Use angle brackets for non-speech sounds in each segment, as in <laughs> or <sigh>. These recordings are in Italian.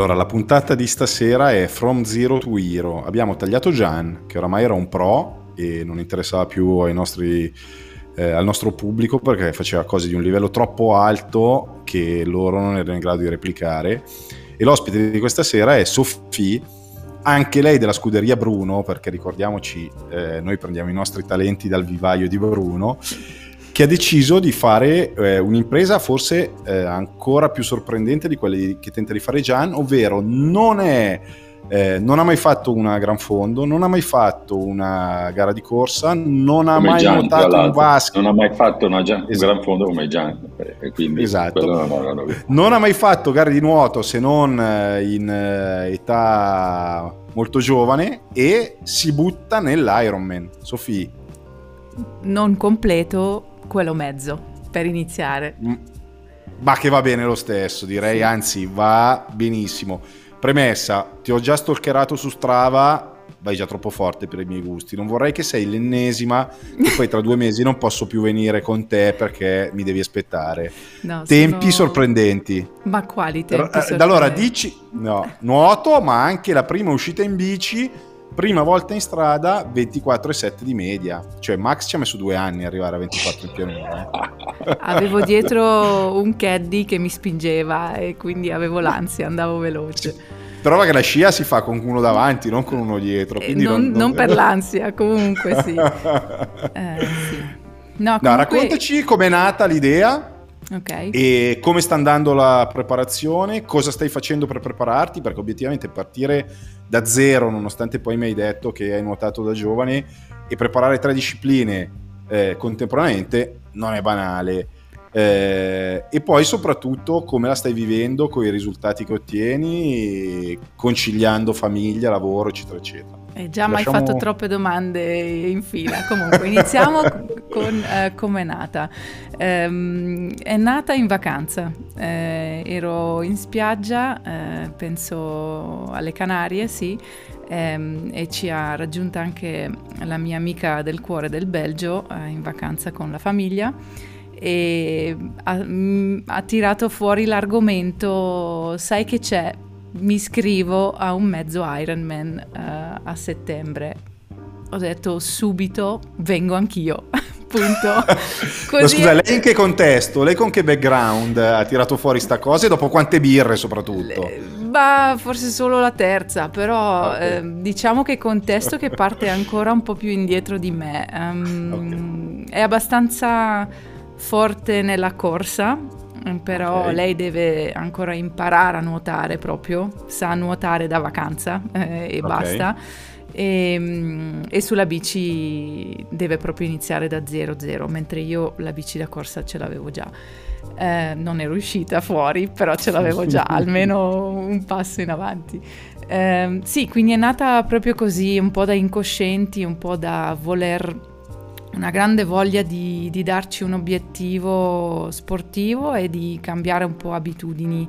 Allora, la puntata di stasera è From Zero to Hero. Abbiamo tagliato Gian, che oramai era un pro e non interessava più nostri, eh, al nostro pubblico perché faceva cose di un livello troppo alto che loro non erano in grado di replicare. E l'ospite di questa sera è Sofì, anche lei della scuderia Bruno, perché ricordiamoci, eh, noi prendiamo i nostri talenti dal vivaio di Bruno che ha deciso di fare eh, un'impresa forse eh, ancora più sorprendente di quelle che tenta di fare Gian, ovvero non, è, eh, non ha mai fatto una gran fondo, non ha mai fatto una gara di corsa, non ha come mai Gian, nuotato un basket. Non ha mai fatto una Gian, esatto. un gran fondo come Gian. Quindi esatto. Non, non, ha mai fatto gare di nuoto se non eh, in eh, età molto giovane e si butta nell'Ironman. Sofì. Non completo, quello mezzo per iniziare. Mm. Ma che va bene lo stesso, direi, sì. anzi va benissimo. Premessa, ti ho già stalkerato su Strava, vai già troppo forte per i miei gusti. Non vorrei che sei l'ennesima e poi tra due mesi non posso più venire con te perché mi devi aspettare. No, tempi sono... sorprendenti. Ma quali tempi? Sorprendenti? Allora dici, no, nuoto, ma anche la prima uscita in bici prima volta in strada 24,7 di media. Cioè Max ci ha messo due anni ad arrivare a 24 in pianura eh. <laughs> avevo dietro un caddy che mi spingeva e quindi avevo l'ansia andavo veloce. Però che la scia si fa con uno davanti non con uno dietro eh, non, non, non... non, per <laughs> l'ansia comunque sì, <laughs> eh, sì. No, comunque... no, raccontaci com'è nata l'idea Okay. E come sta andando la preparazione? Cosa stai facendo per prepararti? Perché obiettivamente partire da zero, nonostante poi mi hai detto che hai nuotato da giovane, e preparare tre discipline eh, contemporaneamente non è banale. Eh, e poi soprattutto come la stai vivendo con i risultati che ottieni, conciliando famiglia, lavoro, eccetera, eccetera. Eh, già Lasciamo... hai fatto troppe domande in fila. Comunque, iniziamo <laughs> con eh, come è nata. Eh, è nata in vacanza. Eh, ero in spiaggia, eh, penso alle Canarie, sì, ehm, e ci ha raggiunta anche la mia amica del cuore del Belgio eh, in vacanza con la famiglia e ha, mh, ha tirato fuori l'argomento, sai che c'è? Mi iscrivo a un mezzo Ironman uh, a settembre. Ho detto subito vengo anch'io. <laughs> Punto. <laughs> Così... scusa, lei in che contesto? Lei con che background ha tirato fuori sta cosa e dopo quante birre soprattutto? Le... Bah, forse solo la terza, però okay. eh, diciamo che contesto che parte ancora un po' più indietro di me. Um, okay. È abbastanza forte nella corsa, però okay. lei deve ancora imparare a nuotare proprio, sa nuotare da vacanza eh, e okay. basta. E, mm, e, sulla bici deve proprio iniziare da 0-0, mentre io la bici da corsa ce l'avevo già. Eh, non ero uscita fuori, però ce l'avevo già, <laughs> almeno un passo in avanti. Eh, sì, quindi è nata proprio così, un po' da incoscienti, un po' da voler una grande voglia di, di, darci un obiettivo sportivo e di cambiare un po' abitudini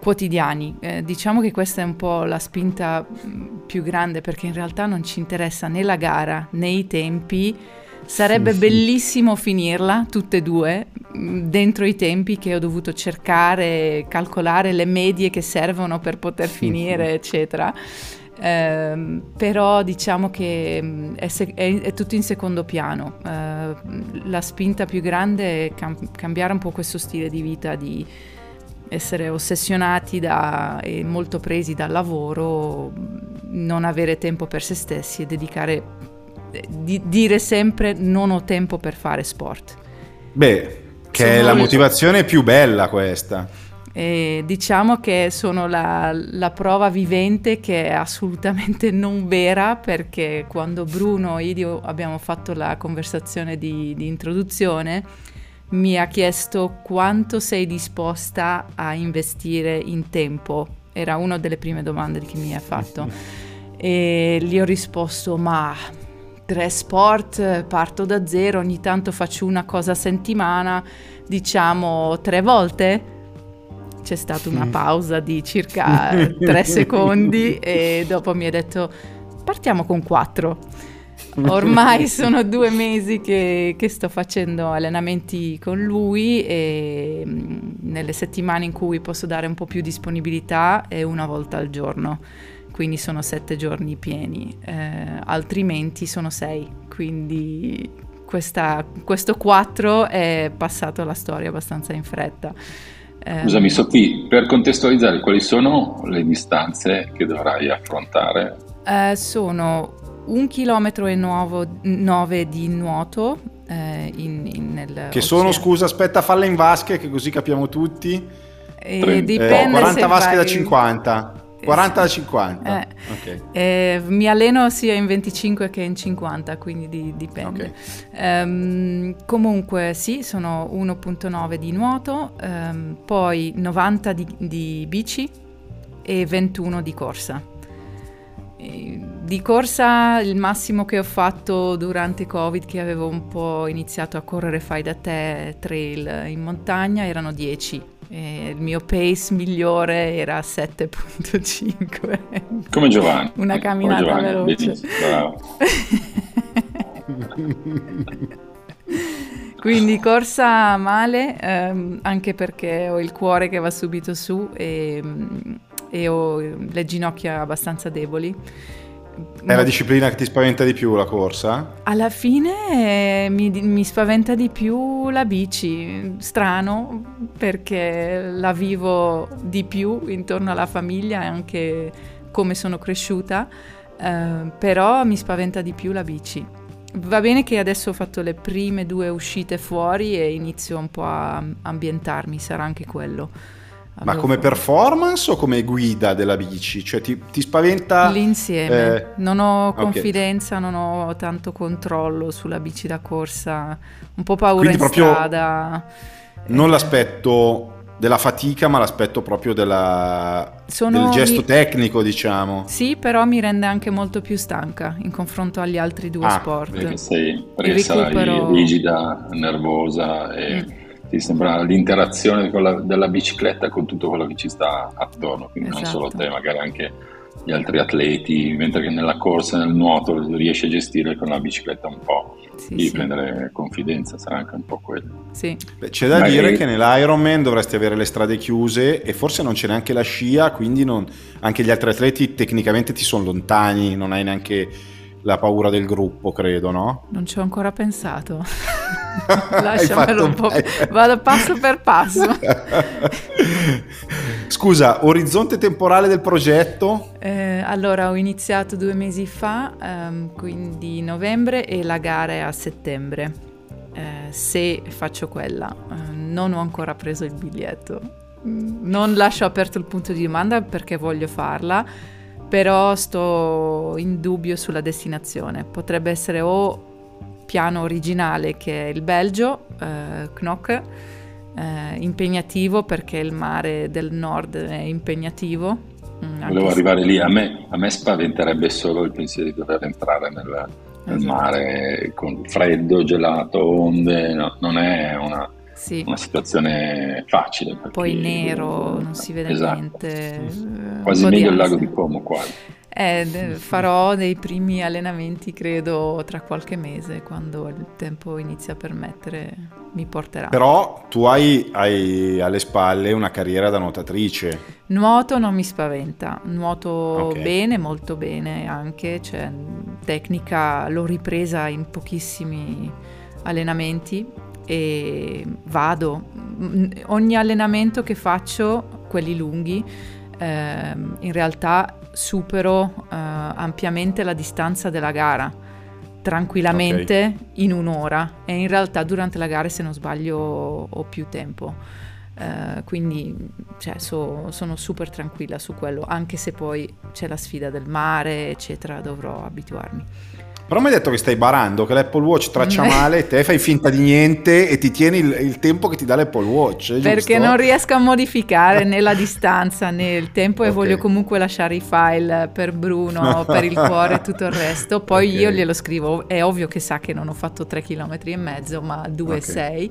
quotidiani. Eh, diciamo che questa è un po' la spinta mm, più grande perché in realtà non ci interessa né la gara né i tempi. Sarebbe bellissimo finirla tutte e due mm, dentro i tempi che ho dovuto cercare, calcolare le medie che servono per poter finire, eccetera. Eh, però diciamo che mm, è, se- è, è, tutto in secondo piano. Eh, la spinta più grande è cam- cambiare un po' questo stile di vita, di essere ossessionati da, e molto presi dal lavoro, non avere tempo per se stessi e dedicare, eh, di- dire sempre non ho tempo per fare sport. Beh, che Sono è la motivazione più bella questa. E diciamo che sono la, la, prova vivente che è assolutamente <laughs> non vera perché quando Bruno e io abbiamo fatto la conversazione di, di introduzione mi ha chiesto quanto sei disposta a investire in tempo. Era una delle prime domande che mi ha fatto. E gli ho risposto ma tre sport, parto da zero, ogni tanto faccio una cosa a settimana, diciamo tre volte c'è stata una pausa di circa <laughs> tre secondi e dopo mi ha detto partiamo con quattro. ormai <laughs> sono due mesi che, che, sto facendo allenamenti con lui e mm, nelle settimane in cui posso dare un po' più disponibilità è una volta al giorno, quindi sono sette giorni pieni, eh, altrimenti sono sei, quindi questa, questo 4 è passato alla storia abbastanza in fretta. Scusami ehm, Sofì, per contestualizzare quali sono le distanze che dovrai affrontare? Eh, sono un chilometro e nove di nuoto eh, in, in, nel Che sono, scusa, aspetta, falla in vasche che così capiamo tutti. Eh, dipende eh, 40 vasche vai... da 50. 40 da 50. Eh, okay. eh, mi alleno sia in 25 che in 50, quindi di, dipende. Okay. Um, comunque sì, sono 1.9 di nuoto, um, poi 90 di, di, bici e 21 di corsa. E di corsa il massimo che ho fatto durante Covid, che avevo un po' iniziato a correre fai da te trail in montagna, erano 10 e il mio pace migliore era 7.5. Come Giovanni. Una camminata Giovanni, veloce. <laughs> Quindi corsa male, ehm, anche perché ho il cuore che va subito su e, e ho le ginocchia abbastanza deboli è la disciplina che ti spaventa di più la corsa? Alla fine eh, mi, mi, spaventa di più la bici, strano perché la vivo di più intorno alla famiglia e anche come sono cresciuta, eh, però mi spaventa di più la bici. Va bene che adesso ho fatto le prime due uscite fuori e inizio un po' a ambientarmi, sarà anche quello ma come performance o come guida della bici? Cioè ti, ti spaventa... L'insieme. Eh... Non ho confidenza, okay. non ho tanto controllo sulla bici da corsa, un po' paura Quindi in strada. Non eh... l'aspetto della fatica, ma l'aspetto proprio della, Sono... del gesto mi... tecnico, diciamo. Sì, però mi rende anche molto più stanca in confronto agli altri due ah, sport. Perché sei presa, recupero... rigida, nervosa e... Mm ti sembra l'interazione la, della bicicletta con tutto quello che ci sta attorno, quindi esatto. non solo te, magari anche gli altri atleti, mentre che nella corsa, nel nuoto riesci a gestire con la bicicletta un po', sì, di sì. prendere confidenza, sarà anche un po' quello. Sì. Beh, c'è da Magari... dire che nell'Ironman dovresti avere le strade chiuse e forse non c'è neanche la scia, quindi non... anche gli altri atleti tecnicamente ti sono lontani, non hai neanche la paura del gruppo, credo, no? Non ci ho ancora pensato. <laughs> Lasciamelo un po'. Vado passo per passo. <laughs> Scusa, orizzonte temporale del progetto? Eh, allora, ho iniziato due mesi fa, ehm, quindi novembre, e la gara è a settembre. Eh, se faccio quella, eh, non ho ancora preso il biglietto. Non lascio aperto il punto di domanda perché voglio farla però sto in dubbio sulla destinazione. Potrebbe essere o piano originale che è il Belgio, eh, Knock, eh, impegnativo perché il mare del nord è impegnativo. Mm, Volevo se... arrivare lì, a me, a me, spaventerebbe solo il pensiero di dover entrare nel, nel esatto. mare con freddo, gelato, onde, no, non è una sì. una situazione facile. Poi nero, non si vede esatto. niente. Quasi meglio il lago di Como quasi. Eh, farò dei primi allenamenti, credo, tra qualche mese, quando il tempo inizia a permettere, mi porterà. Però tu hai, hai alle spalle una carriera da nuotatrice. Nuoto non mi spaventa, nuoto okay. bene, molto bene anche, cioè, tecnica l'ho ripresa in pochissimi allenamenti e vado. Ogni allenamento che faccio, quelli lunghi, eh, in realtà supero eh, ampiamente la distanza della gara tranquillamente okay. in un'ora e in realtà durante la gara se non sbaglio ho più tempo uh, quindi cioè, so, sono super tranquilla su quello anche se poi c'è la sfida del mare eccetera dovrò abituarmi però mi hai detto che stai barando, che l'Apple Watch traccia male, e te fai finta di niente e ti tieni il, il tempo che ti dà l'Apple Watch. Perché non riesco a modificare né la <laughs> distanza né il tempo okay. e voglio comunque lasciare i file per Bruno, <laughs> per il cuore e tutto il resto. Poi okay. io glielo scrivo, è ovvio che sa che non ho fatto 3 km e mezzo, ma 2,6 okay.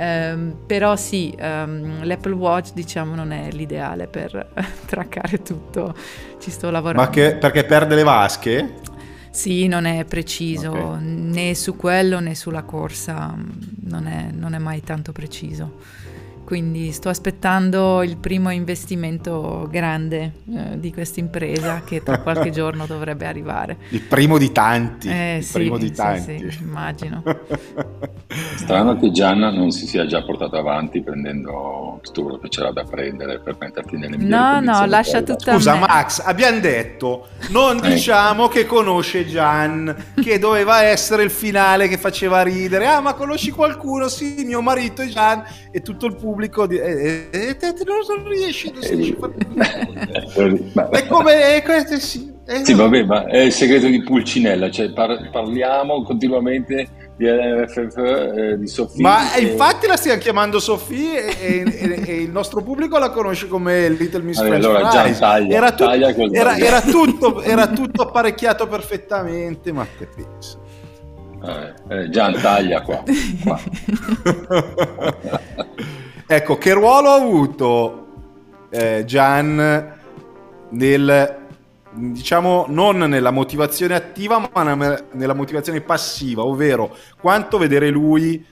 Um, però sì, um, l'Apple Watch diciamo non è l'ideale per <laughs> traccare tutto, ci sto lavorando. Ma che, perché perde le vasche? Sì, non è preciso okay. né su quello né sulla corsa, non è, non è mai tanto preciso quindi sto aspettando il primo investimento grande eh, di questa impresa che tra <laughs> qualche giorno dovrebbe arrivare. Il primo di tanti. Eh, il sì, primo di tanti. Sì, sì, immagino. <laughs> Strano che Gianna non si sia già portato avanti prendendo tutto quello che c'era da prendere per metterti nelle migliori No, no, lascia tutto Scusa Max, abbiamo detto, non eh. diciamo che conosce Gian, che doveva essere il finale che faceva ridere. Ah, ma conosci qualcuno? Sì, mio marito è Gian e tutto il pubblico di, eh, eh, eh, non riesci, non riesci a è come è questo sì vabbè ma è il segreto di Pulcinella cioè par- parliamo continuamente di LFF eh, di Sofì ma e... infatti la stiamo chiamando Sofì e, e, e, il nostro pubblico la conosce come Little Miss French allora, Fries. taglia, era, tu- era, era, tutto, era tutto apparecchiato perfettamente ma che pensi eh, eh, Gian taglia qua, qua. <laughs> Ecco, che ruolo ha avuto eh, Gian nel, diciamo, non nella motivazione attiva, ma nella motivazione passiva, ovvero quanto vedere lui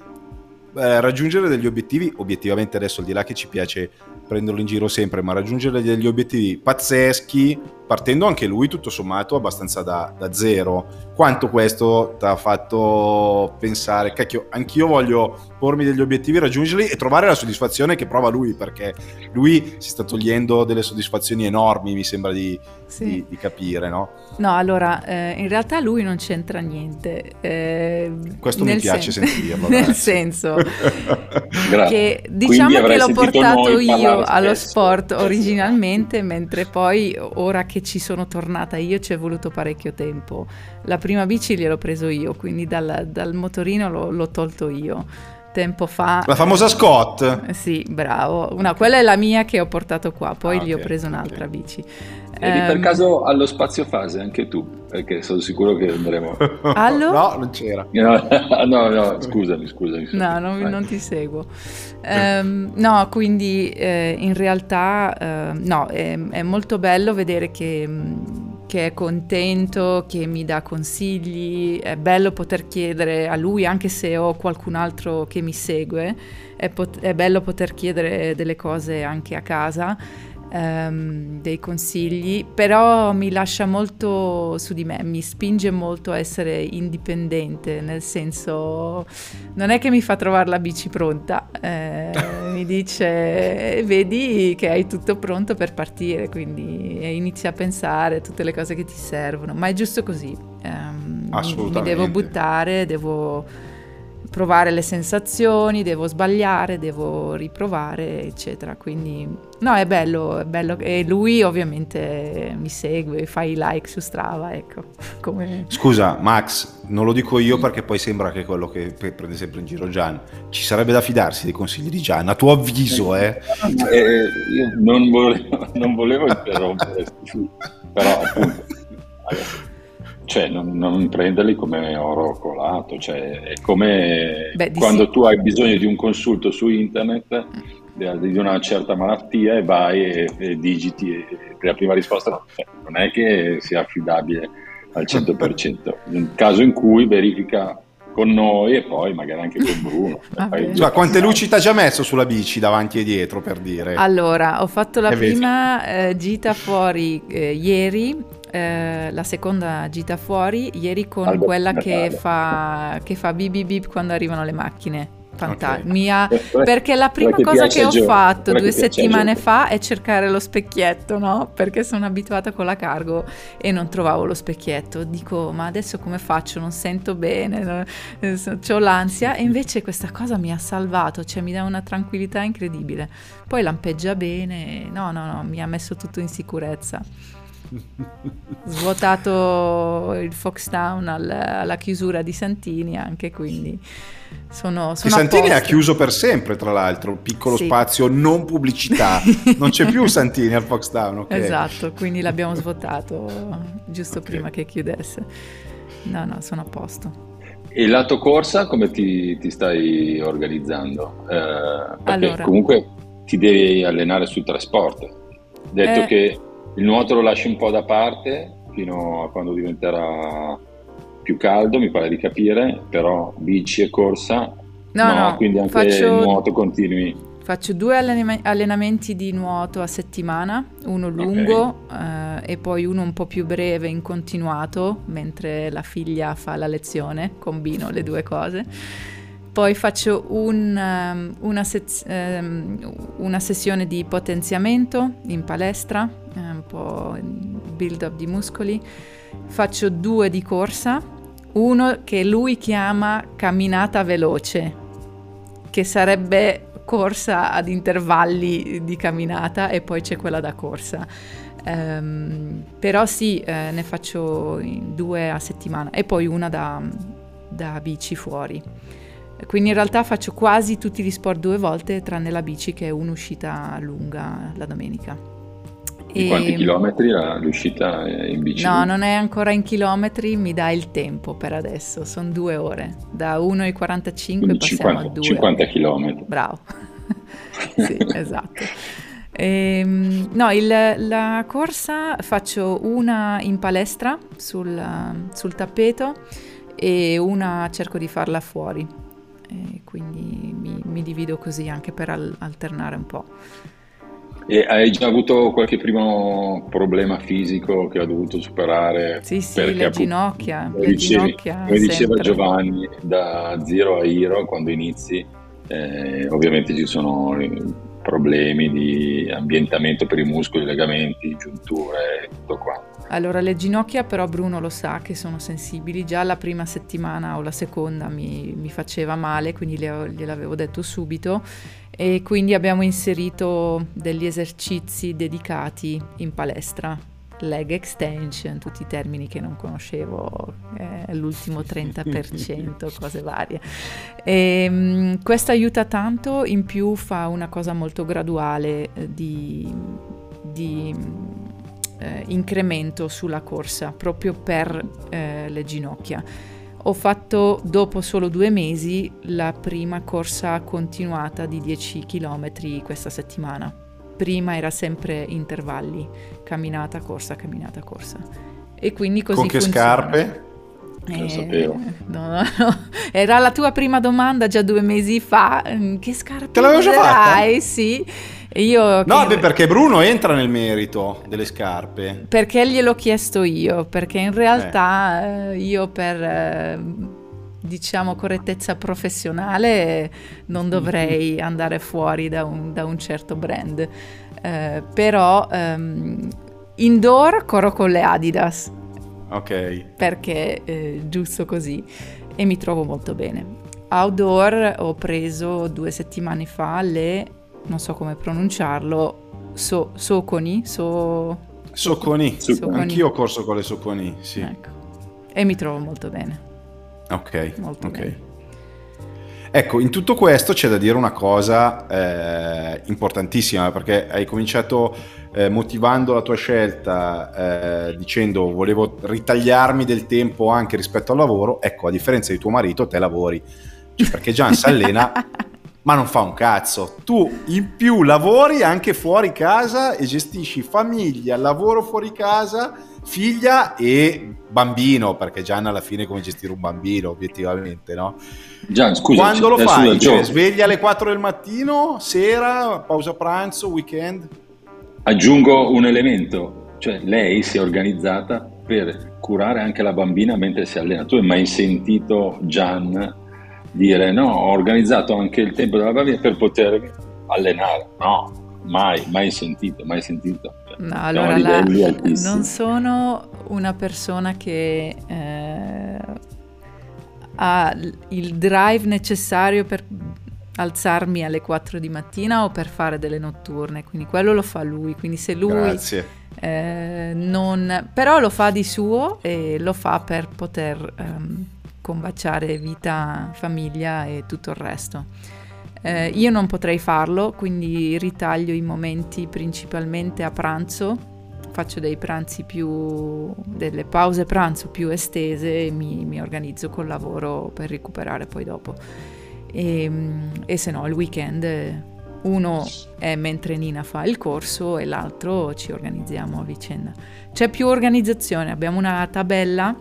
eh, raggiungere degli obiettivi, obiettivamente adesso al di là che ci piace prenderlo in giro sempre, ma raggiungere degli obiettivi pazzeschi, partendo anche lui tutto sommato abbastanza da, da zero. Quanto questo ti ha fatto pensare, cacchio, anch'io voglio pormi degli obiettivi, raggiungerli e trovare la soddisfazione che prova lui, perché lui si sta togliendo delle soddisfazioni enormi, mi sembra di, sì. di, di capire, no? No, allora, eh, in realtà lui non c'entra niente. Eh, questo mi piace sen- sentirlo. <laughs> nel senso <laughs> che diciamo che l'ho portato io allo sport originalmente, mentre poi ora che ci sono tornata io ci è voluto parecchio tempo. La prima bici gliel'ho preso io, quindi dal, dal motorino l'ho, l'ho tolto io tempo fa. La famosa Scott? Eh, sì, bravo. Una, quella è la mia che ho portato qua, poi ah, gli okay, ho preso un'altra okay. bici. Eri um, per ehm, caso allo spazio fase anche tu? Perché sono sicuro che andremo. <laughs> Allo? no, non c'era. <laughs> No, no, scusami, scusami. No, non, non, ti seguo. Um, no, quindi eh, in realtà uh, no, è, è, molto bello vedere che che è contento, che mi dà consigli, è bello poter chiedere a lui, anche se ho qualcun altro che mi segue, è, pot- è bello poter chiedere delle cose anche a casa ehm, dei consigli, però mi lascia molto su di me, mi spinge molto a essere indipendente, nel senso non è che mi fa trovare la bici pronta, eh, mi dice vedi che hai tutto pronto per partire, quindi inizia a pensare a tutte le cose che ti servono, ma è giusto così. Eh, Assolutamente. Mi devo buttare, devo provare le sensazioni, devo sbagliare, devo riprovare, eccetera. Quindi no, è bello, è bello. E lui ovviamente mi segue, fa i like su Strava, ecco. <laughs> Come... Scusa, Max, non lo dico io perché poi sembra che quello che prende sempre in giro Gian. Ci sarebbe da fidarsi dei consigli di Gian, a tuo avviso, eh? eh io non volevo, <laughs> non volevo interrompere, però appunto... <laughs> Cioè, non, non, prenderli come oro colato, cioè, è come Beh, quando sì. tu hai bisogno di un consulto su internet di una certa malattia e vai e, e digiti e, e la prima risposta cioè, non è che sia affidabile al 100%. Nel <laughs> caso in cui verifica con noi e poi magari anche con Bruno. <laughs> cioè, quante luci ti ha già messo sulla bici davanti e dietro per dire? Allora, ho fatto la e prima eh, gita fuori eh, ieri eh, la seconda gita fuori ieri con Albo, quella che fa, che fa bip bip bip quando arrivano le macchine. Fantastica. Okay. Perché la prima cosa che ho fatto due settimane fa è cercare lo specchietto, no? Perché sono abituata con la cargo e non trovavo lo specchietto. Dico, ma adesso come faccio? Non sento bene, ho l'ansia. E invece questa cosa mi ha salvato, cioè mi dà una tranquillità incredibile. Poi lampeggia bene, no, no, no, mi ha messo tutto in sicurezza <laughs> svuotato il Foxtown al, alla chiusura di Santini anche quindi sono, sono Santini ha chiuso per sempre tra l'altro piccolo sì. spazio non pubblicità <laughs> non c'è più Santini al Foxtown okay. esatto quindi l'abbiamo svuotato giusto okay. prima che chiudesse no no sono a posto e lato corsa come ti, ti stai organizzando? Eh, perché allora. comunque ti devi allenare sul trasporto detto eh, che il nuoto lo lasci un po' da parte fino a quando diventerà più caldo, mi pare di capire, però bici e corsa no, no, no quindi anche faccio, nuoto continui. Faccio due allenamenti di nuoto a settimana, uno lungo okay. eh, e poi uno un po' più breve in continuato, mentre la figlia fa la lezione, combino le due cose. Poi faccio un, um, una, sez- um, una, sessione di potenziamento in palestra, eh, un po' build up di muscoli. Faccio due di corsa, uno che lui chiama camminata veloce, che sarebbe corsa ad intervalli di camminata e poi c'è quella da corsa. Um, però sì, eh, ne faccio due a settimana e poi una da, da bici fuori. Quindi in realtà faccio quasi tutti gli sport due volte, tranne la bici che è un'uscita lunga la domenica. E quanti chilometri l'uscita in bici? No, non è ancora in chilometri, mi dà il tempo per adesso, sono due ore, da 1,45 passiamo 50, a 2 50 chilometri. Bravo, <laughs> sì, esatto. Ehm, no, il, la corsa faccio una in palestra sul, sul tappeto e una cerco di farla fuori e quindi mi, mi divido così anche per al- alternare un po'. E hai già avuto qualche primo problema fisico che ha dovuto superare? Sì, sì, le ginocchia. Come, le ginocchia come diceva Giovanni, da zero a hero quando inizi, eh, ovviamente ci sono problemi di ambientamento per i muscoli, legamenti, giunture e tutto quanto. Allora, le ginocchia però Bruno lo sa che sono sensibili, già la prima settimana o la seconda mi, mi faceva male, quindi le, gliel'avevo detto subito. E quindi abbiamo inserito degli esercizi dedicati in palestra, leg extension, tutti i termini che non conoscevo, eh, l'ultimo 30%, cose varie. E, ehm, questo aiuta tanto, in più fa una cosa molto graduale eh, di, di eh, incremento sulla corsa proprio per eh, le ginocchia. Ho fatto dopo solo due mesi la prima corsa continuata di 10 km questa settimana. Prima era sempre intervalli, camminata, corsa, camminata, corsa. E quindi così Con che funziona. scarpe? Eh, no, no, no. Era la tua prima domanda già due mesi fa. Che scarpe Te l'avevo già fatta? Sì. Io no, che... beh, perché Bruno entra nel merito delle scarpe. Perché gliel'ho chiesto io, perché in realtà eh. io per... Diciamo correttezza professionale non dovrei andare fuori da un, da un certo brand eh, però ehm, indoor corro con le Adidas ok perché eh, giusto così e mi trovo molto bene outdoor ho preso due settimane fa le non so come pronunciarlo, so, Soconi, so... Soconi. Soconi. Anch'io ho corso con le Soconi, sì. Ecco. E mi trovo molto bene. Ok, molto ok. Bene. Ecco, in tutto questo c'è da dire una cosa eh, importantissima, perché hai cominciato eh, motivando la tua scelta eh, dicendo volevo ritagliarmi del tempo anche rispetto al lavoro, ecco, a differenza di tuo marito, te lavori. Cioè, perché Gian si allena <laughs> ma non fa un cazzo. Tu in più lavori anche fuori casa e gestisci famiglia, lavoro fuori casa, figlia e bambino, perché Gian alla fine è come gestire un bambino, obiettivamente, no? Gian, scusa, Quando lo fai? Cioè, sveglia alle 4 del mattino, sera, pausa pranzo, weekend? Aggiungo un elemento, cioè lei si è organizzata per curare anche la bambina mentre si allena. Tu hai mai sentito Gian dire no, ho organizzato anche il tempo della bambina per poter allenare. No, mai, mai sentito, mai sentito. No, allora la, non sono una persona che eh, ha il drive necessario per alzarmi alle 4 di mattina o per fare delle notturne, quindi quello lo fa lui, quindi se lui eh, non... però lo fa di suo e lo fa per poter... Um, combaciare vita, famiglia e tutto il resto. Eh, io non potrei farlo, quindi ritaglio i momenti principalmente a pranzo, faccio dei pranzi più, delle pause pranzo più estese e mi, mi organizzo col lavoro per recuperare poi dopo. E, e se no il weekend uno è mentre Nina fa il corso e l'altro ci organizziamo a vicenda. C'è più organizzazione, abbiamo una tabella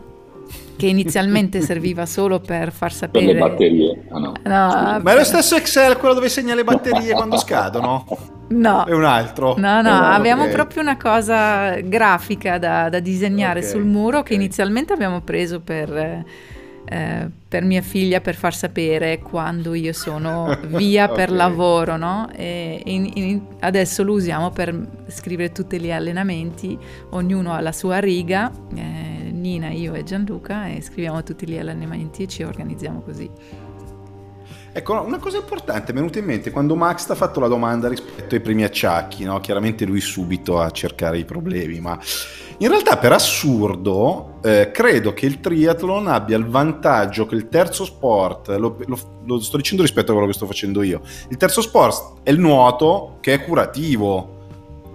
che inizialmente serviva solo per far sapere... Per le batterie. Ah, no. No, Ma è lo stesso Excel quello dove segna le batterie quando scadono? No. È un altro? No, no, oh, abbiamo okay. proprio una cosa grafica da, da disegnare okay. sul muro che inizialmente abbiamo preso per eh, per mia figlia per far sapere quando io sono via <laughs> okay. per lavoro, no? E in, in, adesso lo usiamo per scrivere tutti gli allenamenti, ognuno ha la sua riga, eh, Nina, io e Gianluca, e scriviamo tutti gli allenamenti e ci organizziamo così. Ecco, una cosa importante è venuta in mente quando Max ti ha fatto la domanda rispetto ai primi acciacchi, no? chiaramente lui subito a cercare i problemi, ma in realtà per assurdo eh, credo che il triathlon abbia il vantaggio che il terzo sport, lo, lo, lo sto dicendo rispetto a quello che sto facendo io, il terzo sport è il nuoto che è curativo,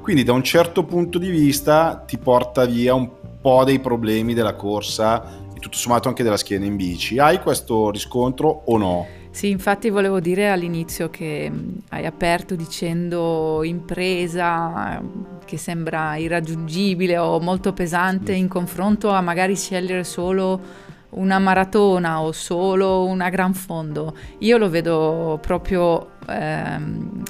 quindi da un certo punto di vista ti porta via un po' dei problemi della corsa e tutto sommato anche della schiena in bici. Hai questo riscontro o no? Sì, infatti volevo dire all'inizio che hai aperto dicendo impresa che sembra irraggiungibile o molto pesante in confronto a magari scegliere solo una maratona o solo una gran fondo. Io lo vedo proprio ehm,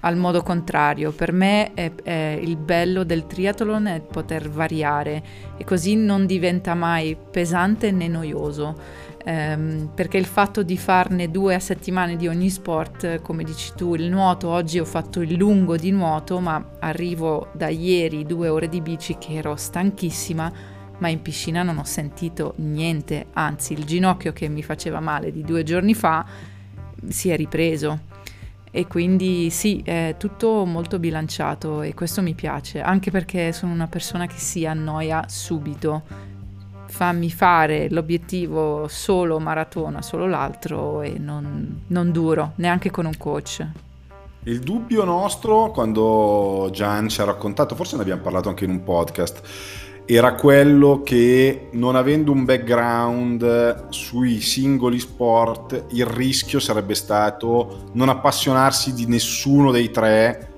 al modo contrario. Per me è, è il bello del triathlon è poter variare e così non diventa mai pesante né noioso ehm, perché il fatto di farne due a settimana di ogni sport, come dici tu, il nuoto, oggi ho fatto il lungo di nuoto, ma arrivo da ieri due ore di bici che ero stanchissima, ma in piscina non ho sentito niente, anzi il ginocchio che mi faceva male di due giorni fa si è ripreso. E quindi sì, è tutto molto bilanciato e questo mi piace, anche perché sono una persona che si annoia subito fammi fare l'obiettivo solo maratona, solo l'altro e non, non duro, neanche con un coach. Il dubbio nostro, quando Gian ci ha raccontato, forse ne abbiamo parlato anche in un podcast, era quello che non avendo un background sui singoli sport, il rischio sarebbe stato non appassionarsi di nessuno dei tre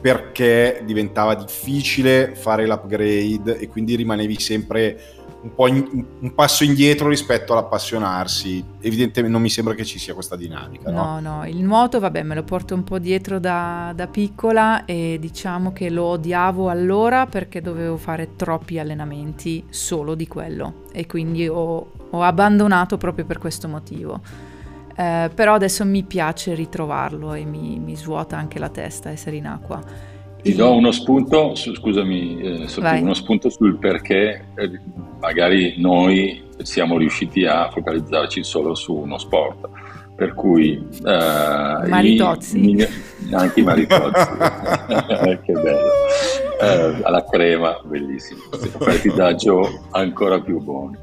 perché diventava difficile fare l'upgrade e quindi rimanevi sempre un po' in, un passo indietro rispetto all'appassionarsi. Evidentemente non mi sembra che ci sia questa dinamica. No, no, no. il nuoto, vabbè, me lo porto un po' dietro da, da, piccola e diciamo che lo odiavo allora perché dovevo fare troppi allenamenti solo di quello e quindi ho, ho abbandonato proprio per questo motivo. Eh, però adesso mi piace ritrovarlo e mi, mi svuota anche la testa essere in acqua. Ti do uno spunto, su, scusami, eh, uno spunto sul perché eh, magari noi siamo riusciti a focalizzarci solo su uno sport. Per cui eh, Maritozzi. I, anche i maritozzi, <laughs> che bello, eh, alla crema, bellissimo, offerti da Joe ancora più buoni.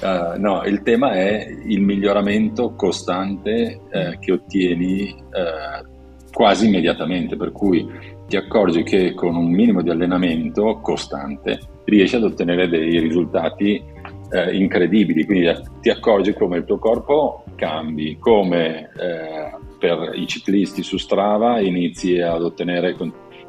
Uh, no, il tema è il miglioramento costante uh, che ottieni uh, quasi immediatamente, per cui ti accorgi che con un minimo di allenamento costante riesci ad ottenere dei risultati eh, incredibili, quindi ti accorgi come il tuo corpo cambi, come eh, per i ciclisti su Strava inizi ad ottenere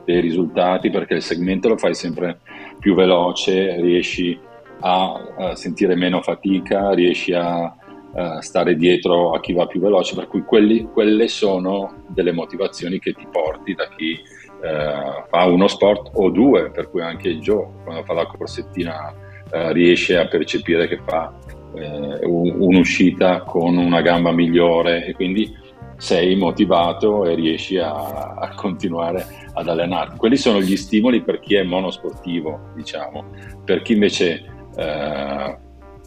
dei risultati perché il segmento lo fai sempre più veloce, riesci a, a sentire meno fatica, riesci a Uh, stare dietro a chi va più veloce, per cui quelli, quelle sono delle motivazioni che ti porti da chi eh, fa uno sport o due, per cui anche Joe quando fa la corsettina eh, riesce a percepire che fa eh, un'uscita con una gamba migliore e quindi sei motivato e riesci a, a, continuare ad allenarti. Quelli sono gli stimoli per chi è monosportivo, diciamo, per chi invece eh,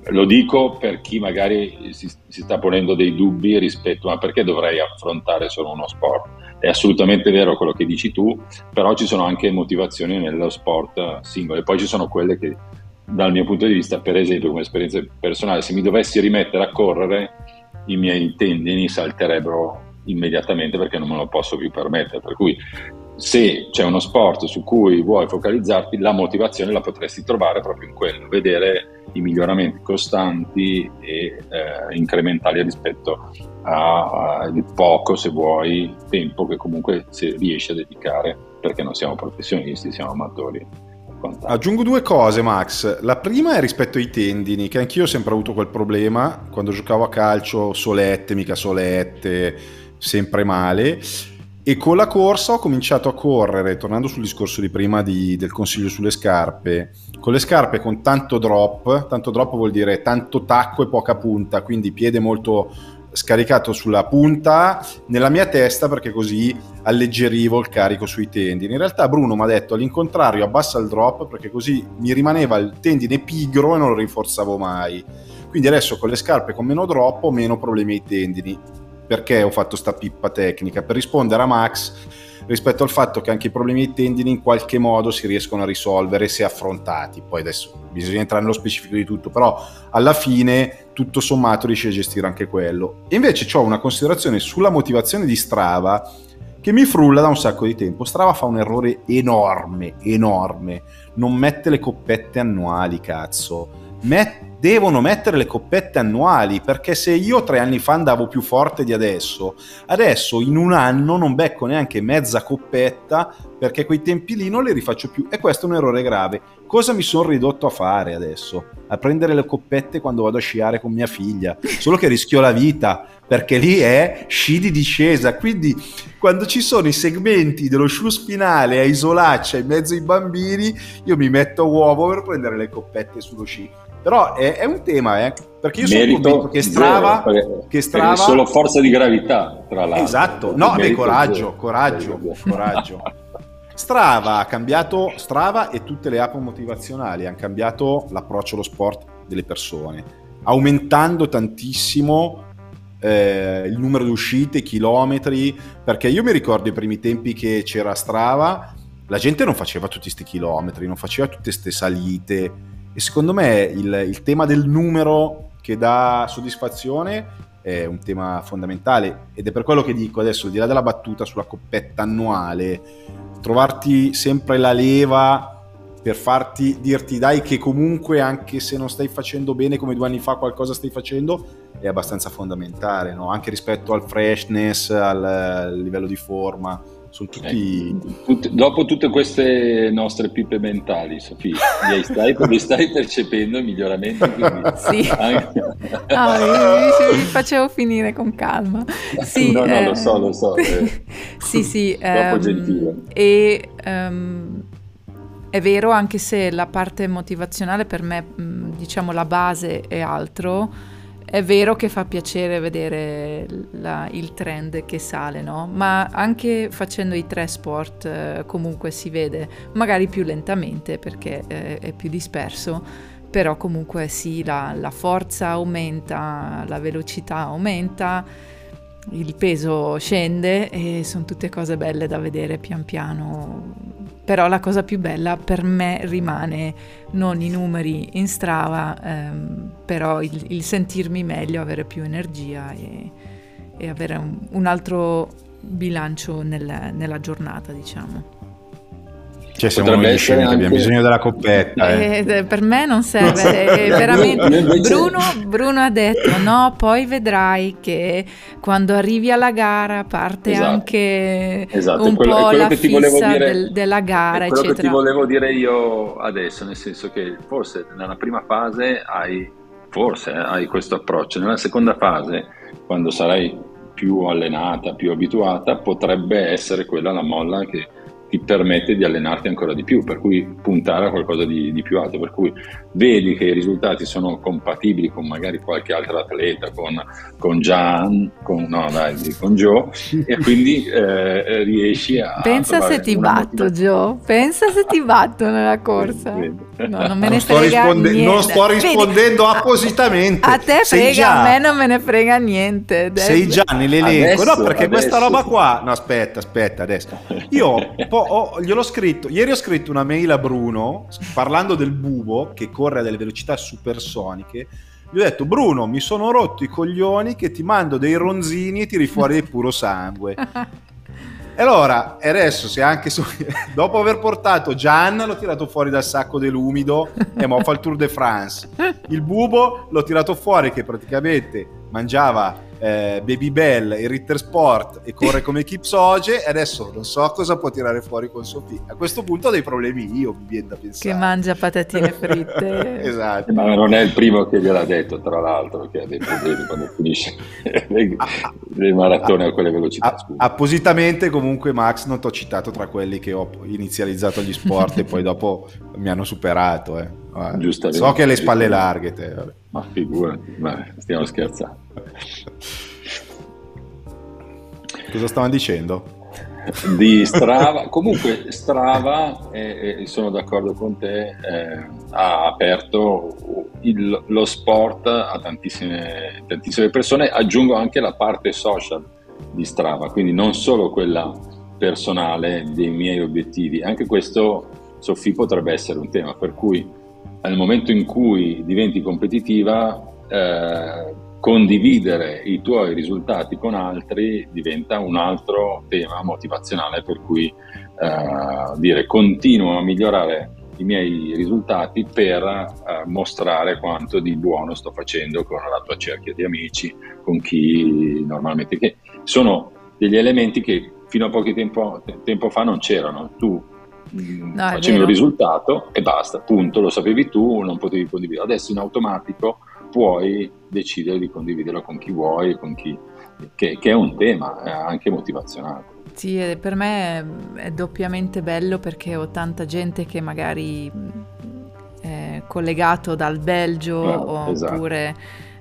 lo dico per chi magari si, si, sta ponendo dei dubbi rispetto a perché dovrei affrontare solo uno sport. È assolutamente vero quello che dici tu, però ci sono anche motivazioni nello sport singolo e poi ci sono quelle che dal mio punto di vista, per esempio come esperienza personale, se mi dovessi rimettere a correre i miei tendini salterebbero immediatamente perché non me lo posso più permettere, per cui se c'è uno sport su cui vuoi focalizzarti, la motivazione la potresti trovare proprio in quello, vedere i miglioramenti costanti e eh, incrementali rispetto al poco, se vuoi, tempo che comunque si riesce a dedicare perché non siamo professionisti, siamo amatori Aggiungo due cose, Max. La prima è rispetto ai tendini, che anch'io ho sempre avuto quel problema. Quando giocavo a calcio, solette, mica solette, sempre male. E con la corsa ho cominciato a correre, tornando sul discorso di prima di, del consiglio sulle scarpe, con le scarpe con tanto drop, tanto drop vuol dire tanto tacco e poca punta, quindi piede molto scaricato sulla punta nella mia testa perché così alleggerivo il carico sui tendini. In realtà Bruno mi ha detto all'incontrario abbassa il drop perché così mi rimaneva il tendine pigro e non lo rinforzavo mai. Quindi adesso con le scarpe con meno drop ho meno problemi ai tendini. Perché ho fatto sta pippa tecnica? Per rispondere a Max rispetto al fatto che anche i problemi ai tendini in qualche modo si riescono a risolvere se affrontati. Poi adesso bisogna entrare nello specifico di tutto, però alla fine tutto sommato riesci a gestire anche quello. Invece ho una considerazione sulla motivazione di Strava che mi frulla da un sacco di tempo. Strava fa un errore enorme, enorme. Non mette le coppette annuali, cazzo. Met- devono mettere le coppette annuali perché se io tre anni fa andavo più forte di adesso, adesso in un anno non becco neanche mezza coppetta perché quei tempi lì non li rifaccio più e questo è un errore grave. Cosa mi sono ridotto a fare adesso? A prendere le coppette quando vado a sciare con mia figlia, solo che rischio la vita perché lì è sci di discesa, quindi quando ci sono i segmenti dello sciù spinale a isolaccia in mezzo ai bambini, io mi metto a uovo per prendere le coppette sullo sci però è, è un tema, eh, perché io Merito sono convinto che Strava, zero, che Strava... Solo forza di gravità, tra l'altro. Esatto, no, beh, coraggio, coraggio, coraggio. Strava ha cambiato, Strava e tutte le app motivazionali hanno cambiato l'approccio allo sport delle persone, aumentando tantissimo eh, il numero di uscite, i chilometri, perché io mi ricordo i primi tempi che c'era Strava, la gente non faceva tutti questi chilometri, non faceva tutte queste salite, e secondo me il, il tema del numero che dà soddisfazione è un tema fondamentale ed è per quello che dico adesso, al di là della battuta sulla coppetta annuale, trovarti sempre la leva per farti dirti dai che comunque anche se non stai facendo bene come due anni fa qualcosa stai facendo è abbastanza fondamentale, no? anche rispetto al freshness, al, al livello di forma sono tutti... Eh, tutte, dopo tutte queste nostre pippe mentali, Sofia, li stai, <laughs> li stai percependo i miglioramenti? <laughs> Sì, anche... no, vi facevo finire con calma. Sì, no, no, eh... lo so, lo so. Eh. <laughs> sì, sì. Troppo um, gentile. E... Um, è vero, anche se la parte motivazionale per me, diciamo la base è altro, è vero che fa piacere vedere la, il trend che sale, no? Ma anche facendo i tre sport eh, comunque si vede, magari più lentamente perché eh, è più disperso, però comunque sì, la, la forza aumenta, la velocità aumenta, il peso scende e sono tutte cose belle da vedere pian piano però la cosa più bella per me rimane non i numeri in strava, ehm, però il, il, sentirmi meglio, avere più energia e, e avere un, un, altro bilancio nel, nella giornata, diciamo. Cioè, siamo noi scemi anche... abbiamo bisogno della coppetta. Eh. Eh, per me non serve, <laughs> veramente. Bruno, Bruno, ha detto: no, poi vedrai che quando arrivi alla gara parte esatto. anche esatto. un quello, po' la fissa dire, del, della gara, quello eccetera. che ti volevo dire io adesso, nel senso che forse nella prima fase hai, forse, eh, hai questo approccio, nella seconda fase, quando sarai più allenata, più abituata, potrebbe essere quella la molla che ti permette di allenarti ancora di più, per cui puntare a qualcosa di, di, più alto, per cui vedi che i risultati sono compatibili con magari qualche altro atleta, con, con Gian, con, no, dai, con Joe, <laughs> e quindi eh, riesci a... Pensa se ti batto Joe, pensa se ti batto nella <laughs> corsa. No, non me ne non frega risponde- niente. Non sto rispondendo Vedi, appositamente. A te frega, già, a me non me ne frega niente. Sei già nell'elenco, adesso, no perché adesso, questa roba qua... No aspetta, aspetta adesso. Io ho, gliel'ho scritto, ieri ho scritto una mail a Bruno parlando del bubo che corre a delle velocità supersoniche. Gli ho detto, Bruno, mi sono rotto i coglioni che ti mando dei ronzini e tiri fuori del puro sangue. <laughs> E allora, adesso se anche su, <laughs> dopo aver portato Gian l'ho tirato fuori dal sacco dell'umido e mo fa il Tour de France. Il bubo l'ho tirato fuori che praticamente mangiava eh, Baby Bell e Ritter Sport e corre come Kipsoge e adesso non so cosa può tirare fuori con Sofì. A questo punto ho dei problemi io, mi viene da pensare. Che mangia patatine fritte. <laughs> esatto. Ma non è il primo che gliel'ha detto, tra l'altro, che ha dei problemi quando finisce le, le maratone a, quelle velocità. A, appositamente comunque Max non ti ho citato tra quelli che ho inizializzato gli sport e poi <laughs> dopo mi hanno superato. Eh. Giustamente. So che hai le spalle larghe te. Vabbè. Ma figurati, stiamo scherzando. Cosa stavano dicendo? Di Strava, comunque Strava, eh, eh, sono d'accordo con te, eh, ha aperto il, lo sport a tantissime, tantissime persone, aggiungo anche la parte social di Strava, quindi non solo quella personale dei miei obiettivi, anche questo Sofì potrebbe essere un tema, per cui nel momento in cui diventi competitiva, eh, condividere i tuoi risultati con altri diventa un altro tema motivazionale per cui eh, dire continuo a migliorare i miei risultati per eh, mostrare quanto di buono sto facendo con la tua cerchia di amici, con chi normalmente che sono degli elementi che fino a poco tempo, tempo fa non c'erano. Tu mm, no, facevi un risultato e basta, punto, lo sapevi tu, non potevi condividere. Adesso in automatico puoi decidere di condividerlo con chi vuoi, con chi, che, che è un tema anche motivazionale. Sì, per me è doppiamente bello perché ho tanta gente che magari è collegato dal Belgio eh, esatto. oppure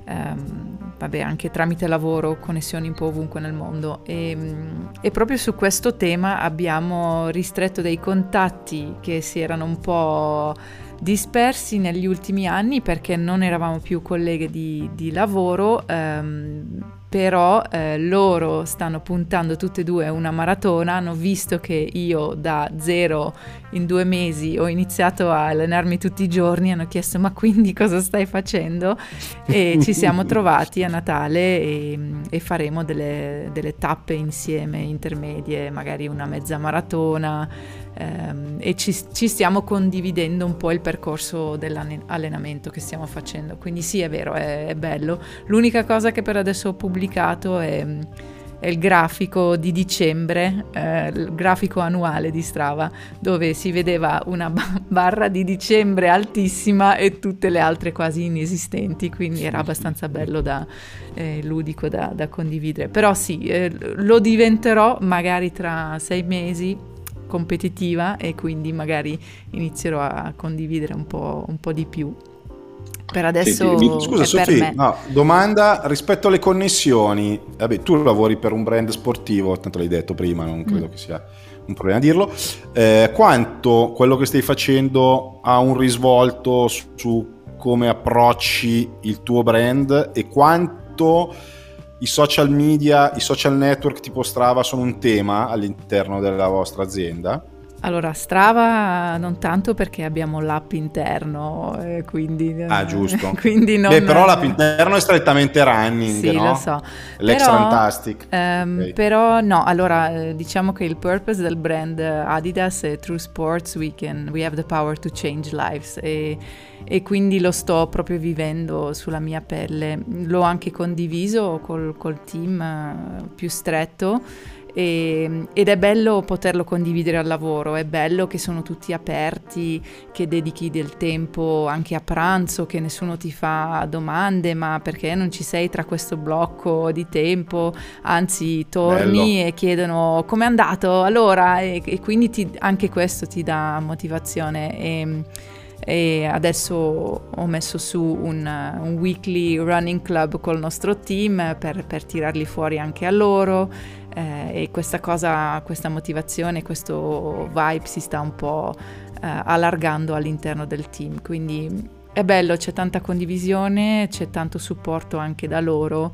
ehm, vabbè, anche tramite lavoro, connessioni un po' ovunque nel mondo. E, e, proprio su questo tema abbiamo ristretto dei contatti che si erano un po' dispersi negli ultimi anni perché non eravamo più colleghe di, di lavoro. Ehm, però eh, loro stanno puntando tutte e due una maratona, hanno visto che io da zero in due mesi ho iniziato a allenarmi tutti i giorni, hanno chiesto ma quindi cosa stai facendo? E ci siamo <laughs> trovati a Natale e, e faremo delle, delle, tappe insieme intermedie, magari una mezza maratona ehm, e ci, ci stiamo condividendo un po' il percorso dell'allenamento che stiamo facendo. Quindi sì, è vero, è, è bello. L'unica cosa che per adesso ho pubblicato pubblicato è, è il grafico di dicembre, eh, il grafico annuale di Strava, dove si vedeva una barra di dicembre altissima e tutte le altre quasi inesistenti, quindi era abbastanza bello da eh, ludico da, da, condividere. Però sì, eh, lo diventerò magari tra sei mesi competitiva e quindi magari inizierò a condividere un po', un po di più. Per adesso Senti, scusa Sofì, no, domanda rispetto alle connessioni. Vabbè, tu lavori per un brand sportivo, tanto l'hai detto prima, non credo mm. che sia un problema dirlo. Eh, quanto quello che stai facendo ha un risvolto su, su come approcci il tuo brand e quanto i social media, i social network tipo Strava sono un tema all'interno della vostra azienda? Allora, Strava non tanto perché abbiamo l'app interno, eh, quindi... Ah, giusto. <laughs> quindi non... Beh, però l'app interno è strettamente running, sì, no? lo so. L'ex però, Fantastic. Um, okay. Però no, allora, eh, diciamo che il purpose del brand Adidas è Through Sports we, can, we have the power to change lives e, e, quindi lo sto proprio vivendo sulla mia pelle. L'ho anche condiviso col, col team uh, più stretto e, ed è bello poterlo condividere al lavoro, è bello che sono tutti aperti, che dedichi del tempo anche a pranzo, che nessuno ti fa domande, ma perché non ci sei tra questo blocco di tempo, anzi torni bello. e chiedono com'è andato allora e, e quindi ti, anche questo ti dà motivazione. E, e adesso ho messo su un, un, weekly running club col nostro team per, per tirarli fuori anche a loro eh, e questa cosa, questa motivazione, questo vibe si sta un po' eh, allargando all'interno del team, quindi è bello, c'è tanta condivisione, c'è tanto supporto anche da loro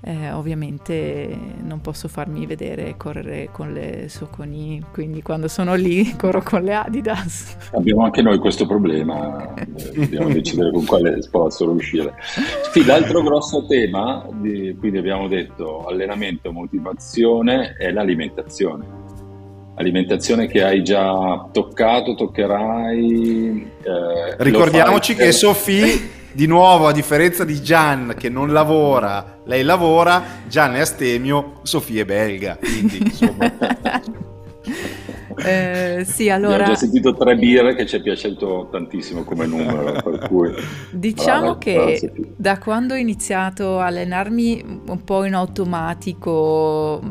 eh, ovviamente non posso farmi vedere correre con le Soconi, quindi quando sono lì <laughs> corro con le Adidas. Abbiamo anche noi questo problema, eh, dobbiamo decidere con quale sponsor uscire. Sì, l'altro grosso tema, di, quindi abbiamo detto allenamento, motivazione, è l'alimentazione. Alimentazione che hai già toccato, toccherai. Eh, Ricordiamoci che Sofì di nuovo, a differenza di Gian che non lavora, lei lavora, Gian è astemio, Sofia è belga. Quindi, <laughs> insomma... Eh, sì, allora... Ho già sentito tre birre che ci è piaciuto tantissimo come <laughs> numero, per cui... Diciamo brava, che brava, da quando ho iniziato a allenarmi un po' in automatico,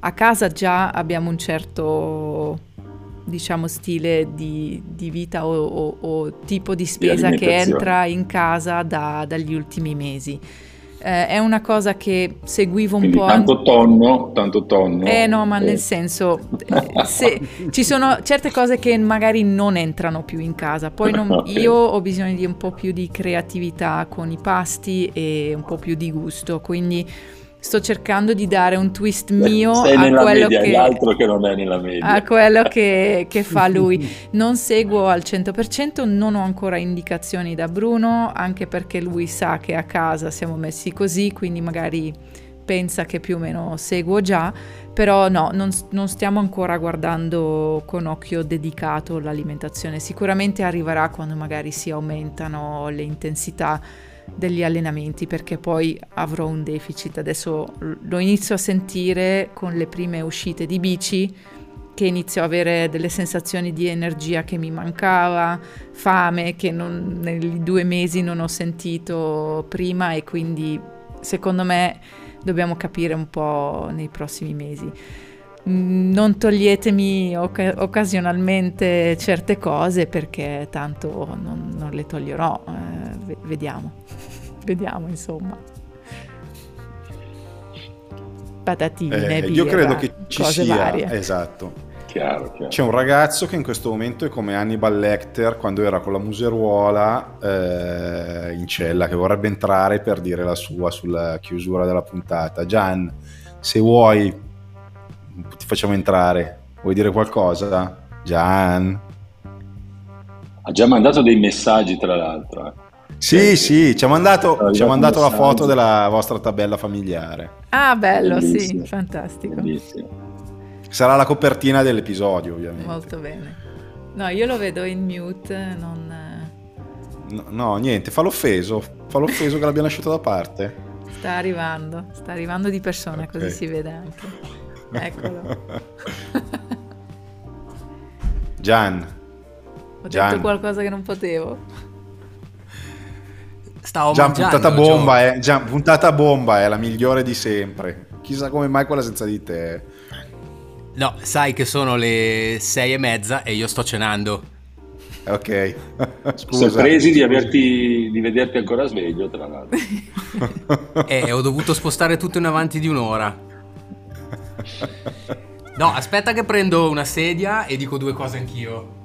a casa già abbiamo un certo diciamo stile di, di vita o, o, o, tipo di spesa di che entra in casa da, dagli ultimi mesi eh, è una cosa che seguivo un Quindi po'. Tanto tonno, tanto tonno. Eh no, ma eh. nel senso, <laughs> se, ci sono certe cose che magari non entrano più in casa. Poi non, <laughs> okay. io ho bisogno di un po' più di creatività con i pasti e un po' più di gusto, quindi sto cercando di dare un twist mio Sei a quello media, che, altro che non è nella media. a quello che, <laughs> che fa lui. Non seguo al 100%, non ho ancora indicazioni da Bruno, anche perché lui sa che a casa siamo messi così, quindi magari pensa che più o meno seguo già, però no, non, non, stiamo ancora guardando con occhio dedicato l'alimentazione. Sicuramente arriverà quando magari si aumentano le intensità degli allenamenti perché poi avrò un deficit. Adesso lo inizio a sentire con le prime uscite di bici che inizio a avere delle sensazioni di energia che mi mancava, fame che non, nei due mesi non ho sentito prima e quindi secondo me dobbiamo capire un po' nei prossimi mesi. Non toglietemi oc- occasionalmente certe cose perché tanto non, non le toglierò, eh, vediamo, vediamo insomma. Patatine, eh, birra, io credo che ci cose sia, varie. esatto. Chiaro, chiaro. C'è un ragazzo che in questo momento è come Hannibal Lecter quando era con la museruola eh, in cella che vorrebbe entrare per dire la sua sulla chiusura della puntata. Gian, se vuoi ti facciamo entrare. Vuoi dire qualcosa? Gian? Ha già mandato dei messaggi, tra l'altro. Eh. Sì, eh, sì, ci ha mandato, ci ha mandato la foto della vostra tabella familiare. Ah, bello, Bellissimo. sì, fantastico. Bellissimo. Sarà la copertina dell'episodio, ovviamente. Molto bene. No, io lo vedo in mute, non... No, no niente, fa l'offeso, fa l'offeso che l'abbiamo lasciato da parte. Sta arrivando, sta arrivando di persona, okay. così si vede anche. Eccolo. Gian. Ho Gian. detto qualcosa che non potevo. Stavo Gian, puntata bomba, eh. Gian, puntata bomba è la migliore di sempre. Chissà come mai quella senza di te. No, sai che sono le sei e mezza e io sto cenando. Ok, <laughs> scusa. Sorpresi di, averti, di vederti ancora sveglio, tra l'altro. <laughs> eh, ho dovuto spostare tutto in avanti di un'ora. No, aspetta che prendo una sedia e dico due cose anch'io.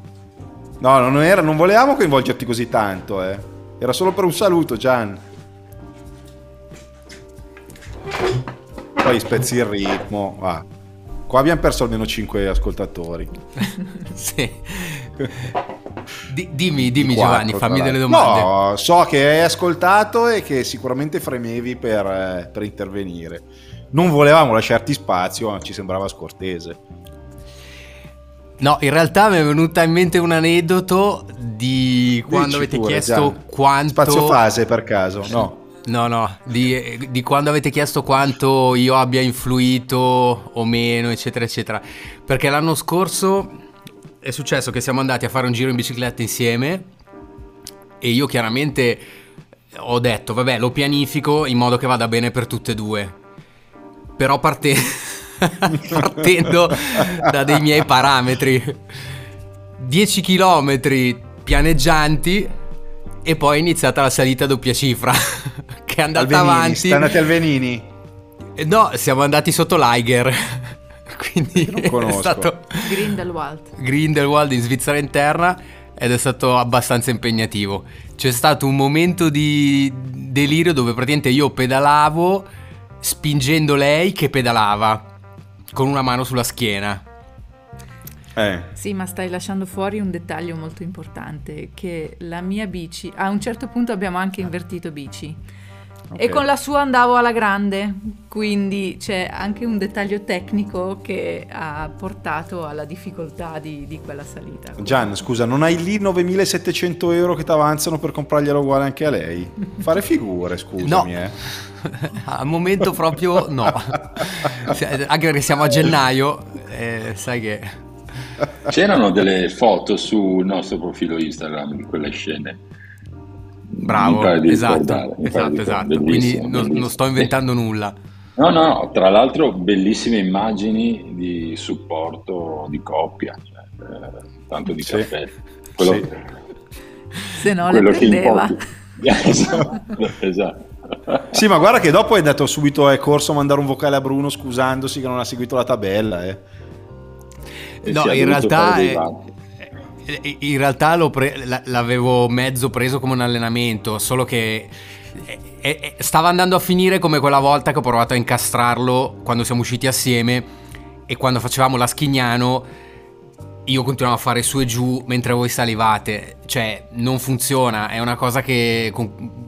No, non, era, non volevamo coinvolgerti così tanto, eh. Era solo per un saluto, Gian. Poi spezzi il ritmo. Ah. Qua abbiamo perso almeno 5 ascoltatori. <laughs> sì. D- dimmi, dimmi 4, Giovanni, fammi delle domande. No, so che hai ascoltato e che sicuramente fremevi per, eh, per intervenire non volevamo lasciarti spazio, ma ci sembrava scortese. No, in realtà mi è venuta in mente un aneddoto di quando Dici avete pure, chiesto già. quanto... Spazio fase per caso, no. No, no, di, di, quando avete chiesto quanto io abbia influito o meno, eccetera, eccetera. Perché l'anno scorso è successo che siamo andati a fare un giro in bicicletta insieme e io chiaramente ho detto, vabbè, lo pianifico in modo che vada bene per tutte e due però parte... <laughs> <laughs> partendo da dei miei parametri. 10 km pianeggianti e poi è iniziata la salita a doppia cifra <laughs> che è andata Venini, avanti. Siete andati al Venini? Eh, no, siamo andati sotto l'Aiger. <laughs> Quindi è stato Grindelwald. Grindelwald in Svizzera interna ed è stato abbastanza impegnativo. C'è stato un momento di delirio dove praticamente io pedalavo spingendo lei che pedalava con una mano sulla schiena. Eh. Sì, ma stai lasciando fuori un dettaglio molto importante, che la mia bici, a un certo punto abbiamo anche invertito bici. Okay. E con la sua andavo alla grande, quindi c'è anche un dettaglio tecnico che ha portato alla difficoltà di, di quella salita. Gian, scusa, non hai lì 9700 euro che ti avanzano per comprarglielo uguale anche a lei? Fare figure, scusami. No. Eh. Al momento proprio no. <laughs> anche perché siamo a gennaio, eh, sai che... C'erano delle foto sul nostro profilo Instagram di quelle scene Bravo, esatto, esatto, esatto. Quindi non, non, sto inventando nulla. No, no, no, tra l'altro bellissime immagini di supporto di coppia, cioè, eh, tanto di sì. cappello. Quello, sì. Se no le prendeva. <laughs> esatto, esatto. Sì, ma guarda che dopo è andato subito, è corso a mandare un vocale a Bruno scusandosi che non ha seguito la tabella. Eh. No, in realtà... È, in realtà pre- l'avevo mezzo preso come un allenamento, solo che stava andando a finire come quella volta che ho provato a incastrarlo quando siamo usciti assieme e quando facevamo la Schignano io continuavo a fare su e giù mentre voi salivate, cioè non funziona, è una cosa che,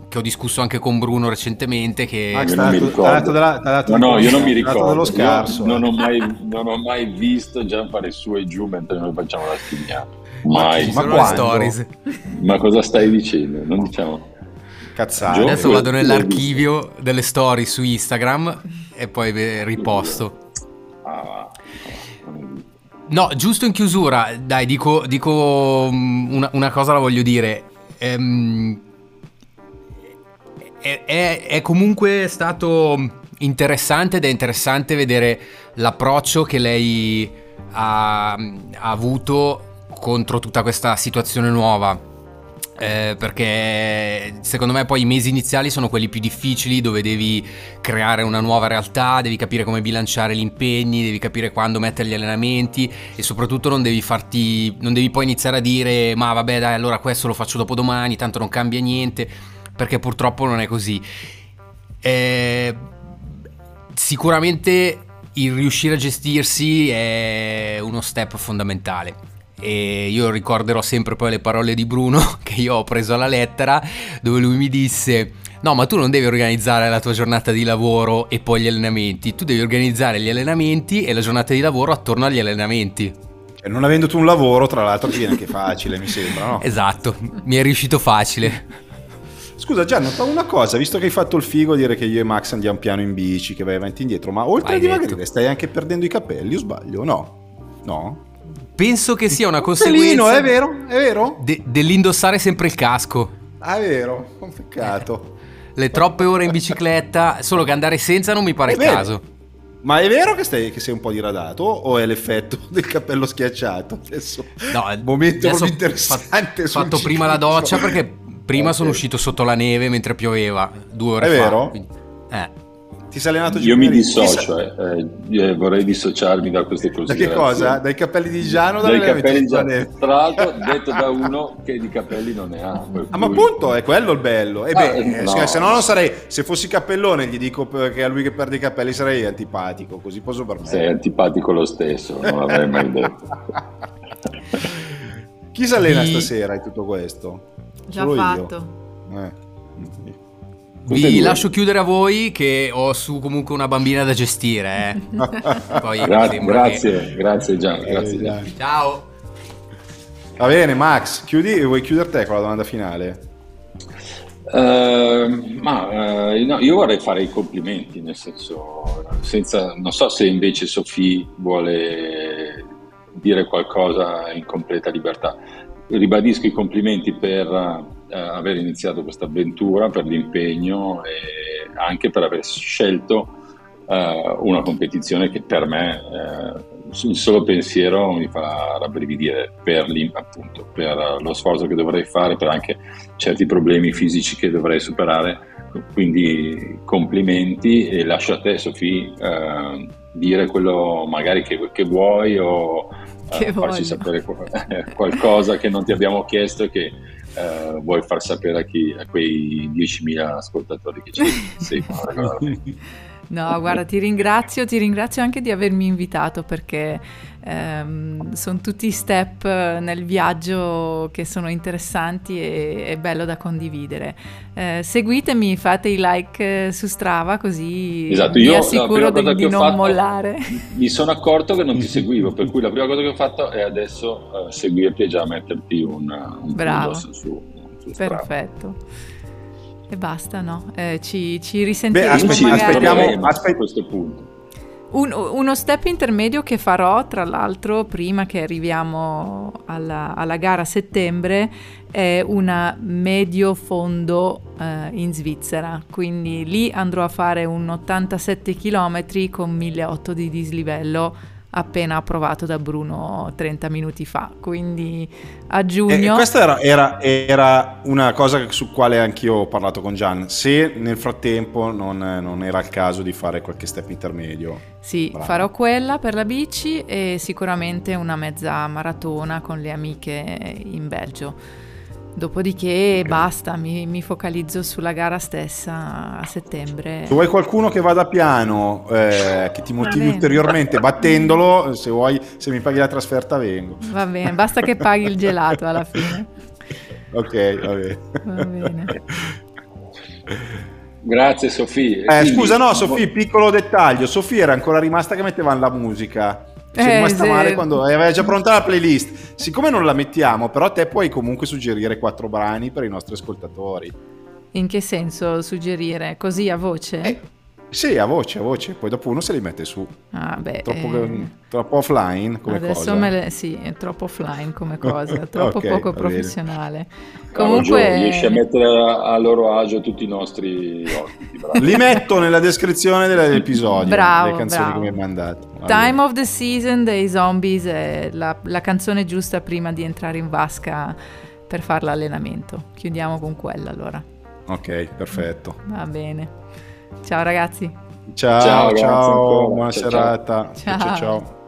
che ho discusso anche con Bruno recentemente che... Ah, non mi ricordo. Della, no, no, io non mi ricordo, scarso, non, ho mai, non ho mai visto già fare su e giù mentre noi facciamo la Schignano. Mai. Ma, ma stories. Ma cosa stai dicendo? Non diciamo. Cazzate. Adesso vado nell'archivio delle storie su Instagram e poi riposto. Ah. No, giusto in chiusura, dai, dico, dico mm, una, una, cosa la voglio dire. Ehm, è, è, è comunque stato interessante ed è interessante vedere l'approccio che lei ha, ha avuto contro tutta questa situazione nuova. Eh, perché secondo me poi i mesi iniziali sono quelli più difficili dove devi creare una nuova realtà, devi capire come bilanciare gli impegni, devi capire quando mettere gli allenamenti e soprattutto non devi farti non devi poi iniziare a dire ma vabbè dai allora questo lo faccio dopo domani, tanto non cambia niente, perché purtroppo non è così. Eh, sicuramente il riuscire a gestirsi è uno step fondamentale e io ricorderò sempre poi le parole di Bruno <laughs> che io ho preso alla lettera dove lui mi disse no ma tu non devi organizzare la tua giornata di lavoro e poi gli allenamenti, tu devi organizzare gli allenamenti e la giornata di lavoro attorno agli allenamenti. E non avendo tu un lavoro, tra l'altro, ti viene anche facile, mi sembra, no? <laughs> Esatto, mi è riuscito facile. Scusa Gianni, una cosa, visto che hai fatto il figo a dire che io e Max andiamo piano in bici, che vai avanti e indietro, ma oltre Vai a dimagrire stai anche perdendo i capelli, o sbaglio? No? No? Penso che sia una conseguenza. Pelino, è vero? È vero? De- dell'indossare sempre il casco. Ah, è vero, un peccato. <laughs> Le troppe ore in bicicletta, solo che andare senza non mi pare il caso. Ma è vero che, stai, che, sei un po' diradato o è l'effetto <laughs> del cappello schiacciato? Adesso, no, <laughs> momento adesso interessante. Ho fatto prima la doccia perché prima okay. sono uscito sotto la neve mentre pioveva due ore è fa. È vero? Eh. Ti sei allenato Io mi dissocio, eh, eh, vorrei dissociarmi da queste cose. Da che cosa? Dai capelli di Giano o dai capelli di Giano? Tra l'altro, <laughs> detto da uno che di capelli non ne ha. Ah, ma appunto, è quello il bello. E ah, beh, no. se no non sarei, se fossi cappellone gli dico che a lui che perde i capelli sarei antipatico, così posso permettere. Sei antipatico lo stesso, non l'avrei mai <laughs> detto. Chi si allena stasera in tutto questo? Già Solo fatto. Io. Eh. Vi lascio chiudere a voi che ho su comunque una bambina da gestire. Eh. <laughs> Poi Gra- grazie, che... grazie Gian, eh, grazie Gian. Ciao. Va bene Max, chiudi, vuoi chiudere te con la domanda finale? Uh, ma uh, no, io vorrei fare i complimenti, nel senso, senza, non so se invece Sofì vuole dire qualcosa in completa libertà. Ribadisco i complimenti per eh, aver iniziato questa avventura, per l'impegno e anche per aver scelto eh, una competizione che per me eh, il solo pensiero mi fa rabbrividire per, appunto, per lo sforzo che dovrei fare, per anche certi problemi fisici che dovrei superare. Quindi complimenti e lascio a te Sofì eh, dire quello magari che, che vuoi o eh, farci sapere <laughs> qualcosa che non ti abbiamo chiesto e che eh, vuoi far sapere a, chi, a quei 10.000 ascoltatori che ci seguono <laughs> No, guarda, ti ringrazio, ti ringrazio anche di avermi invitato perché ehm, sono tutti step nel viaggio che sono interessanti e, e bello da condividere. Eh, seguitemi, fate i like eh, su Strava così esatto, vi io, assicuro di, di non fatto, mollare. Mi sono accorto che non ti <laughs> seguivo, per cui la prima cosa che ho fatto è adesso uh, seguirti e già metterti un, un Bravo. su, su Perfetto. E basta, no? Eh, ci, ci risentiremo Beh, aspetti, magari. aspettiamo, a questo punto. Un, uno step intermedio che farò, tra l'altro, prima che arriviamo alla, alla gara a settembre, è una medio fondo eh, in Svizzera. Quindi lì andrò a fare un 87 km con 1008 di dislivello appena approvato da Bruno 30 minuti fa. Quindi a giugno. E questa era, era, era, una cosa su quale anch'io ho parlato con Gian. Se nel frattempo non, non era il caso di fare qualche step intermedio. Sì, Bravo. farò quella per la bici e sicuramente una mezza maratona con le amiche in Belgio. Dopodiché okay. basta, mi, mi, focalizzo sulla gara stessa a settembre. Se vuoi qualcuno che vada piano, eh, che ti motivi ulteriormente <laughs> battendolo, se vuoi, se mi paghi la trasferta vengo. Va bene, basta che paghi il gelato alla fine. <laughs> ok, va bene. Va bene. Grazie Sofì. Eh, scusa, no, Sofì, piccolo dettaglio. Sofì era ancora rimasta che mettevano la musica. Sei eh, rimasta male quando aveva già pronta la playlist. Siccome non la mettiamo, però te puoi comunque suggerire quattro brani per i nostri ascoltatori. In che senso suggerire? Così a voce? Eh, sì, a voce, a voce. Poi dopo uno se li mette su. Ah, beh. Troppo, eh... troppo offline come Adesso cosa. Me le... Sì, è troppo offline come cosa, <laughs> troppo okay, poco professionale. Comunque... Bravo, riesci a mettere a loro agio tutti i nostri ospiti. Li metto nella descrizione dell'episodio. Bravo, le canzoni bravo. che mi hai mandato. Time of the Season dei Zombies è la, la canzone giusta prima di entrare in vasca per fare l'allenamento. Chiudiamo con quella allora. Ok, perfetto. Va bene. Ciao ragazzi. Ciao, ciao, ciao buona ciao, serata. ciao. ciao. ciao.